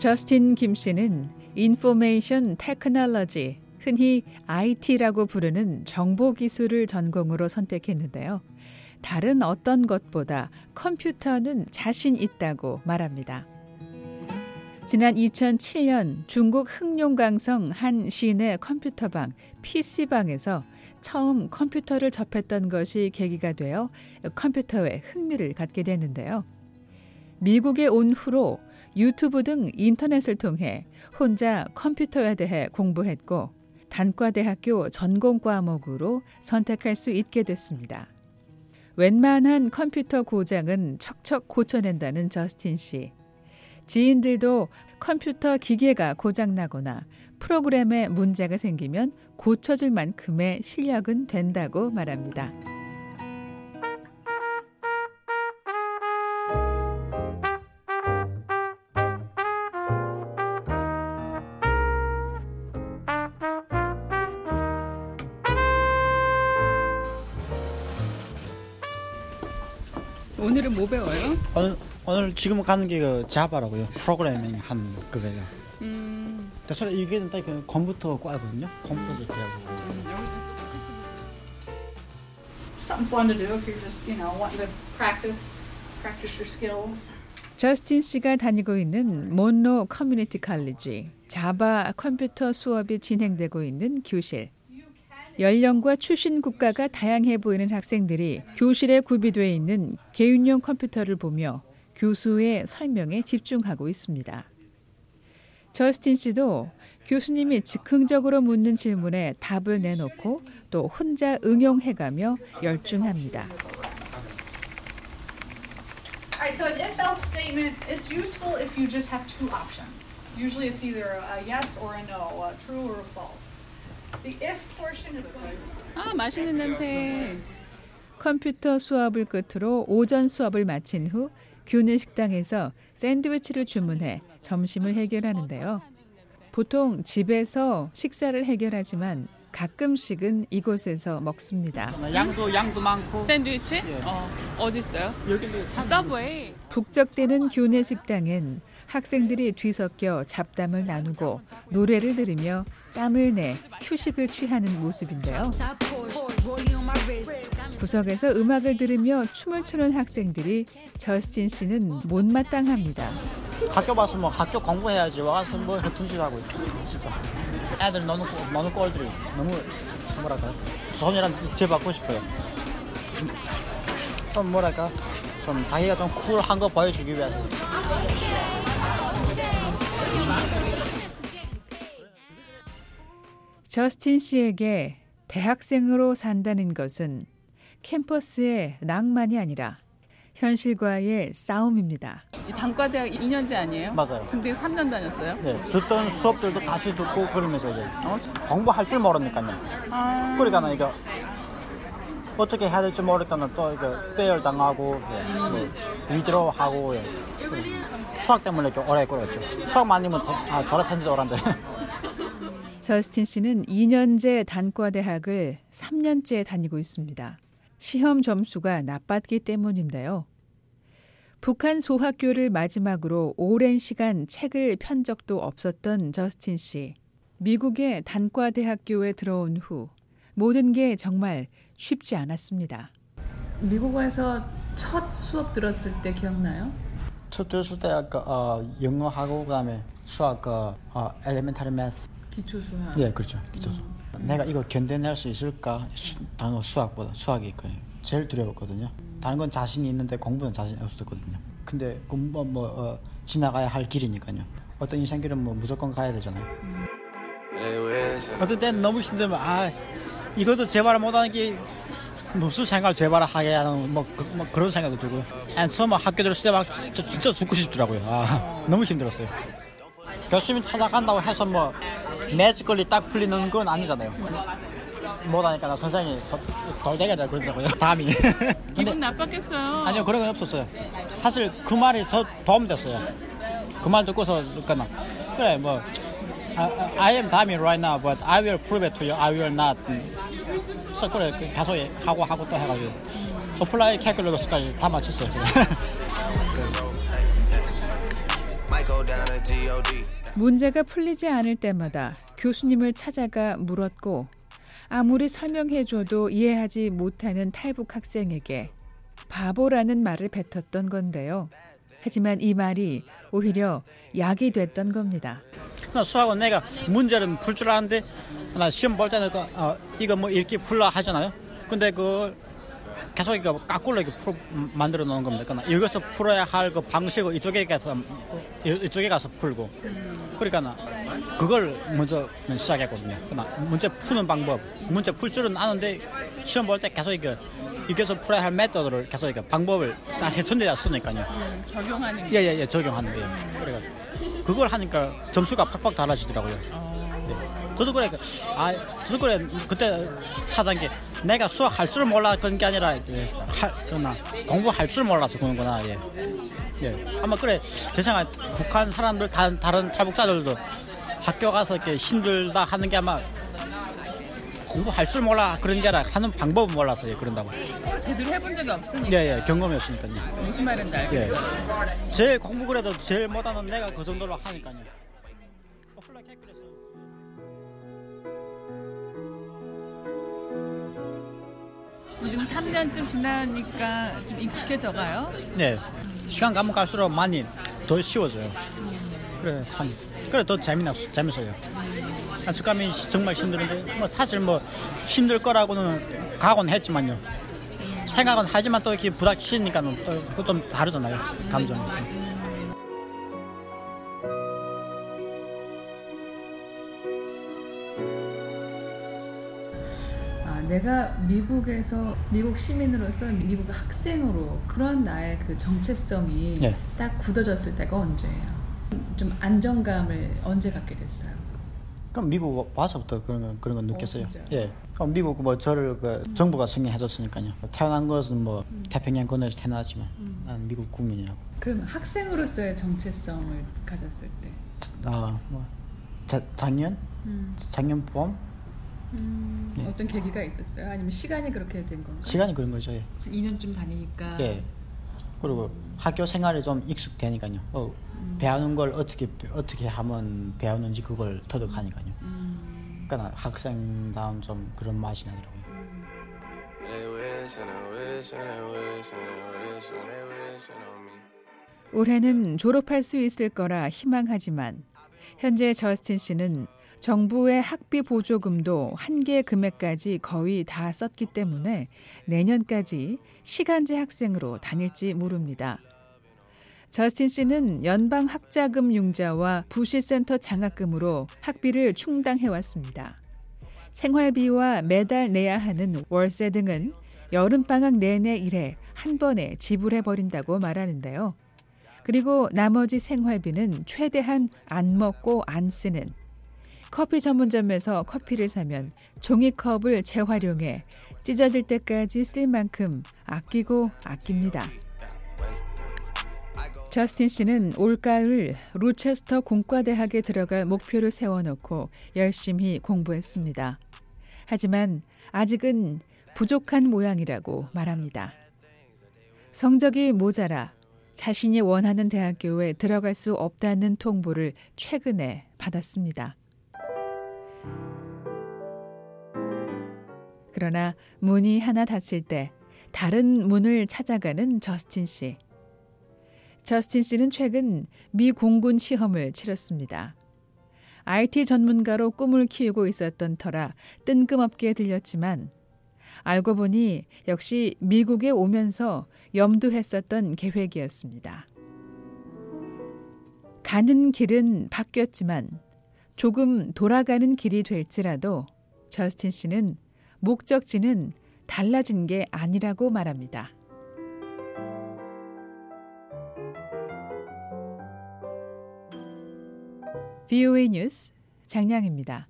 저스틴 김 씨는 인포메이션 테크놀로지, 흔히 IT라고 부르는 정보 기술을 전공으로 선택했는데요. 다른 어떤 것보다 컴퓨터는 자신 있다고 말합니다. 지난 2007년 중국 흑룡강성 한 시인의 컴퓨터방 PC방에서 처음 컴퓨터를 접했던 것이 계기가 되어 컴퓨터에 흥미를 갖게 됐는데요. 미국에 온 후로 유튜브 등 인터넷을 통해 혼자 컴퓨터에 대해 공부했고 단과대학교 전공 과목으로 선택할 수 있게 됐습니다. 웬만한 컴퓨터 고장은 척척 고쳐낸다는 저스틴 씨. 지인들도 컴퓨터 기계가 고장나거나 프로그램에 문제가 생기면 고쳐줄 만큼의 실력은 된다고 말합니다. 오늘은 뭐 배워요? 오늘 오늘 지금 가는 게 그 Java라고요. 프로그래밍 한 그거예요. 음, 그래서 이게 딱 그 컴퓨터 과거든요. 컴퓨터도 배우고. something fun to do if you're just, you know, wanting to practice practice your skills. 저스틴 씨가 다니고 있는 몬로 커뮤니티 칼리지 Java 컴퓨터 수업이 진행되고 있는 교실. 연령과 출신 국가가 다양해 보이는 학생들이 교실에 구비되어 있는 개인용 컴퓨터를 보며 교수의 설명에 집중하고 있습니다. 저스틴 씨도 교수님이 즉흥적으로 묻는 질문에 답을 내놓고 또 혼자 응용해가며 열중합니다. So an if-else statement, it's useful if you just have two options. Usually it's either a yes or a no, a true or a false. 아, 맛있는 냄새. 컴퓨터 수업을 끝으로 오전 수업을 마친 후 교내 식당에서 샌드위치를 주문해 점심을 해결하는데요. 보통 집에서 식사를 해결하지만 가끔씩은 이곳에서 먹습니다. 양도 양도 많고. 샌드위치? 예. 어, 어디 있어요? 여기도 아, 서브웨이. 북적대는 교내 식당엔 학생들이 뒤섞여 잡담을 나누고 노래를 들으며 짬을 내 휴식을 취하는 모습인데요. 구석에서 음악을 들으며 춤을 추는 학생들이 저스틴 씨는 못마땅합니다. 학교 와서 뭐 학교 공부해야지 와서 뭐 해tun식하고 진짜. 애들 꼴- 노는 꼴들이 너무 뭐랄까 손이랑 제 받고 싶어요. 좀 뭐랄까 좀 자기가 좀 쿨한 거 보여주기 위해서. 저스틴 씨에게 대학생으로 산다는 것은 캠퍼스의 낭만이 아니라 현실과의 싸움입니다. 이 단과대학 2년제 아니에요? 맞아요. 근데 3년 다녔어요? 네, 듣던 수업들도 다시 듣고 그러면서 이제 어, 공부할 줄 모르니까요. 아, 그러니까 이거 어떻게 해야 될지 모르니까 또 이거 빼열 당하고 예, 위드로 하고 예. 수학 때문에 이렇게 오래 끌었죠. 수학만 아니면 저- 아, 졸업한 지 오란데. 저스틴 씨는 2년제 단과대학을 3년째 다니고 있습니다. 시험 점수가 나빴기 때문인데요. 북한 소학교를 마지막으로 오랜 시간 책을 편 적도 없었던 저스틴 씨. 미국의 단과대학교에 들어온 후 모든 게 정말 쉽지 않았습니다. 미국에서 첫 수업 들었을 때 기억나요? 첫 들었을 때 아까 어, 영어하고 그다음에 수학 그 어, 엘레멘타리 매스. 기초 수학. 예, 그렇죠. 기초수. 내가 이거 견뎌낼 수 있을까? 수, 단어 수학보다 수학이 그 제일 두려웠거든요. 다른 건 자신이 있는데 공부는 자신이 없었거든요. 근데 그뭐 뭐, 어, 지나가야 할 길이니까요. 어떤 인생 길은 뭐 무조건 가야 되잖아요. 어떤 때는 너무 힘들면 아 이것도 제발 못하는 게 무슨 생각을 제발 하게 하는 뭐, 그, 뭐 그런 생각도 들고요. 아, 처음 학교 들었을 때 막 진짜, 진짜 죽고 싶더라고요. 아, 너무 힘들었어요. 열심히 찾아간다고 해서 뭐 매직걸리 딱 풀리는 건 아니잖아요. 못하니까 나 선생님이 더- 덜 되게 잘 그러더라고요. 근데 기분 나빴겠어요. 아니요 그런 건 없었어요. 사실 그 말이 더 도움 됐어요. 그 말 듣고서 그러니까 그래 뭐 I, I am dummy right now, but I will prove it to you. I will not. 그래서 그래 그 가서 하고 하고 또 해가지고 applied calculus까지 다 마쳤어요. 문제가 풀리지 않을 때마다 교수님을 찾아가 물었고 아무리 설명해줘도 이해하지 못하는 탈북 학생에게 바보라는 말을 뱉었던 건데요. 하지만 이 말이 오히려 약이 됐던 겁니다. 나 수학은 내가 문제를 풀 줄 아는데 나 시험 볼 때는 그, 어, 이거 뭐 이렇게 풀라 하잖아요. 근데 그 계속 이거 까꿀로 이렇게 풀, 만들어 놓은 겁니다. 그러니까 여기서 풀어야 할 그 방식을 이쪽에 가서 이- 이쪽에 가서 풀고 그러니까 나 그걸 먼저 시작했거든요. 그러나 문제 푸는 방법, 문제 풀 줄은 아는데 시험 볼 때 계속 이거 이겨서 풀어야 할 메서드를 계속 이거 방법을 다 해천대야 쓰니까요. 적용하는 게. 예예 예 적용하는 게 그래가 그걸 하니까 점수가 팍팍 달라지더라고요. 예. 저도 그래 아 저도 그래 그때 찾은 게 내가 수학 할 줄 몰라 그런 게 아니라 예, 할 그나 공부할 줄 몰라서 그런구나 예. 예 아마 그래 제 생각 북한 사람들 다, 다른 탈북자들도 학교 가서 이렇게 힘들다 하는 게 아마 공부할 줄 몰라 그런 게 아니라 하는 방법은 몰라서 예, 그런다고 제대로 해본 적이 없으니까 예예 경험이 없으니까요. 무슨 말인지 예. 알겠어요. 제일 공부 그래도 제일 못하는 내가 그 정도로 하니까요. 어, 훌륭했겠어. 지금 3년쯤 지나니까 좀 익숙해져가요. 네. 시간 가면 갈수록 많이 더 쉬워져요. 그래 참 그래 더 재미나 재밌어요. 안수감이 정말 힘들은데 뭐 사실 뭐 힘들 거라고는 각오는 했지만요. 생각은 하지만 또 이렇게 부닥치니까는 또좀 다르잖아요. 감정. 아, 내가 미국에서 미국 시민으로서 미국 학생으로 그런 나의 그 정체성이 네. 딱 굳어졌을 때가 언제예요? 좀 안정감을 언제 갖게 됐어요? 그럼 미국 와서부터 그런 거, 그런 거 느꼈어요. 진짜요? 예. 그럼 미국 뭐 저를 그 정부가 승인해줬으니까요. 태어난 것은 뭐 태평양 건너에서 태어났지만 나는 미국 국민이라고. 그럼 학생으로서의 정체성을 가졌을 때 아뭐 작년 작년 봄 네. 어떤 계기가 있었어요? 아니면 시간이 그렇게 된 건가요? 시간이 그런 거죠. 예. 2년쯤 다니니까 예. 그리고 학교 생활에 좀 익숙되니까요. 어, 배우는 걸 어떻게 어떻게 하면 배우는지 그걸 터득하니까요. 그러니까 나 학생다운 좀 그런 맛이 나더라고요. 올해는 졸업할 수 있을 거라 희망하지만 현재 저스틴 씨는 정부의 학비 보조금도 한계 금액까지 거의 다 썼기 때문에 내년까지 시간제 학생으로 다닐지 모릅니다. 저스틴 씨는 연방 학자금 융자와 부시센터 장학금으로 학비를 충당해 왔습니다. 생활비와 매달 내야 하는 월세 등은 여름방학 내내 일해 한 번에 지불해 버린다고 말하는데요. 그리고 나머지 생활비는 최대한 안 먹고 안 쓰는 커피 전문점에서 커피를 사면 종이컵을 재활용해 찢어질 때까지 쓸 만큼 아끼고 아낍니다. 저스틴 씨는 올가을 로체스터 공과대학에 들어갈 목표를 세워놓고 열심히 공부했습니다. 하지만 아직은 부족한 모양이라고 말합니다. 성적이 모자라 자신이 원하는 대학교에 들어갈 수 없다는 통보를 최근에 받았습니다. 그러나 문이 하나 닫힐 때 다른 문을 찾아가는 저스틴 씨. 저스틴 씨는 최근 미 공군 시험을 치렀습니다. IT 전문가로 꿈을 키우고 있었던 터라 뜬금없게 들렸지만 알고 보니 역시 미국에 오면서 염두했었던 계획이었습니다. 가는 길은 바뀌었지만 조금 돌아가는 길이 될지라도 저스틴 씨는 목적지는 달라진 게 아니라고 말합니다. VOA 뉴스 장량입니다.